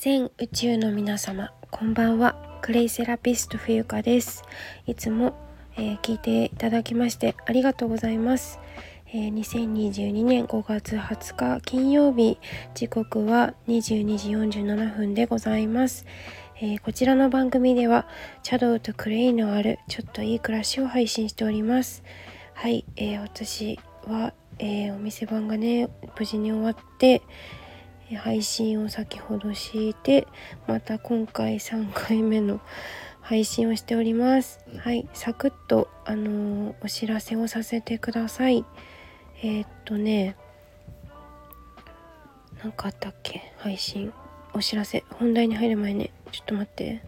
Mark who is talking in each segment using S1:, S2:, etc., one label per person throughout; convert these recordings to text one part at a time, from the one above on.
S1: 全宇宙の皆様こんばんは。クレイセラピスト冬香です。いつも、えー、聞いていただきましてありがとうございます、えー、2022年5月20日金曜日時刻は22時47分でございます、えー、こちらの番組ではチャドウとクレイのあるちょっといい暮らしを配信しております。はい、え私は、えお店番がね無事に終わって配信を先ほどしてまた今回3回目の配信をしております。はいサクッとあのー、お知らせをさせてください。えー、っとね何かあったっけ？配信お知らせ。本題に入る前ね。ちょっと待って。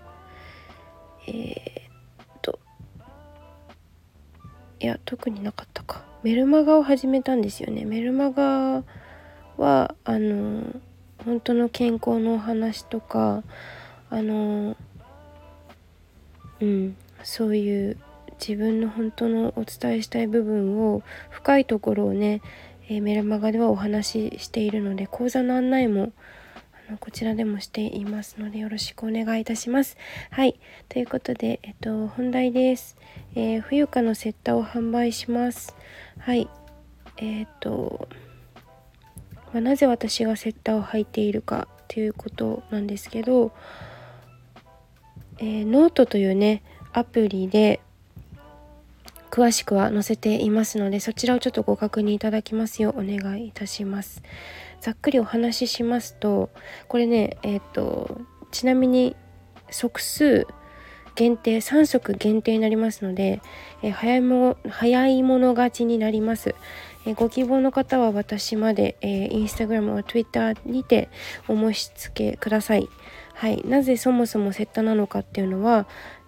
S1: えー、っと。いや特になかったか。メルマガを始めたんですよね。メルマガはあの本当の健康のお話とかあのうんそういう自分の本当のお伝えしたい部分を深いところをね、えー、メルマガではお話ししているので講座の案内もあのこちらでもしていますのでよろしくお願いいたします。はい。ということで、えっと、本題です。えー、冬香のセッターを販売します。はい。えー、っと、まあ、なぜ私がセッターを履いているかっていうことなんですけど、えー、ノートというねアプリで詳しくは載せていますのでそちらをちょっとご確認いただきますようお願いいたします。ざっくりお話ししますとこれねえっ、ー、とちなみに足数限定3足限定になりますので、えー、早いも早い者勝ちになります。えご希望の方は私まで、えー、インスタグラム Twitter にてお申し付けください。はい、なぜそもそもセッタなのかっていうのは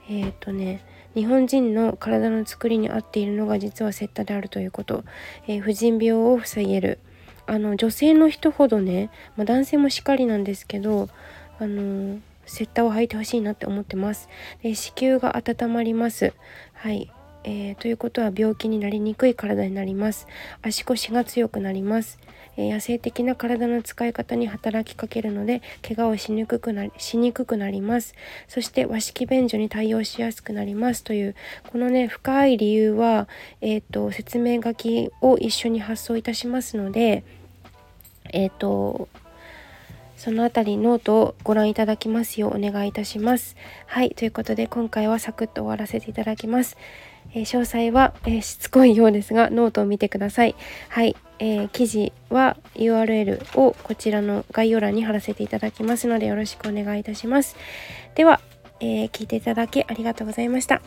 S1: えっ、ー、とね日本人の体の作りに合っているのが実はセッタであるということ、えー、婦人病を防げる。あの女性の人ほどね、まあ、男性もしっかりなんですけどあのセッタを履いてほしいなって思ってます。で子宮が温まります。はい。えー、ということは病気になりにくい体になります足腰が強くなります、えー、野生的な体の使い方に働きかけるので怪我をしにくくなりしにくくなりますそして和式便所に対応しやすくなりますというこのね深い理由は、えーと、説明書きを一緒に発送いたしますのでえっ、ー、とそのあたりノートをご覧いただきますようお願いいたします。はい、ということで今回はサクッと終わらせていただきます。えー、詳細は、えー、しつこいようですがノートを見てください。はい、えー、記事は URL をこちらの概要欄に貼らせていただきますのでよろしくお願いいたします。では、え聞いていただきありがとうございました。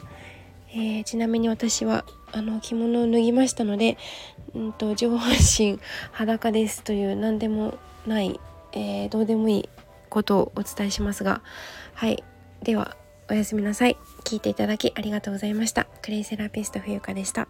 S1: えちなみに私はあの着物を脱ぎましたので、うんと上半身裸ですという何でもないえ、どうでもいいことをお伝えしますがはいではおやすみなさい。聞いていただきありがとうございました。クレイセラピスト冬香でした。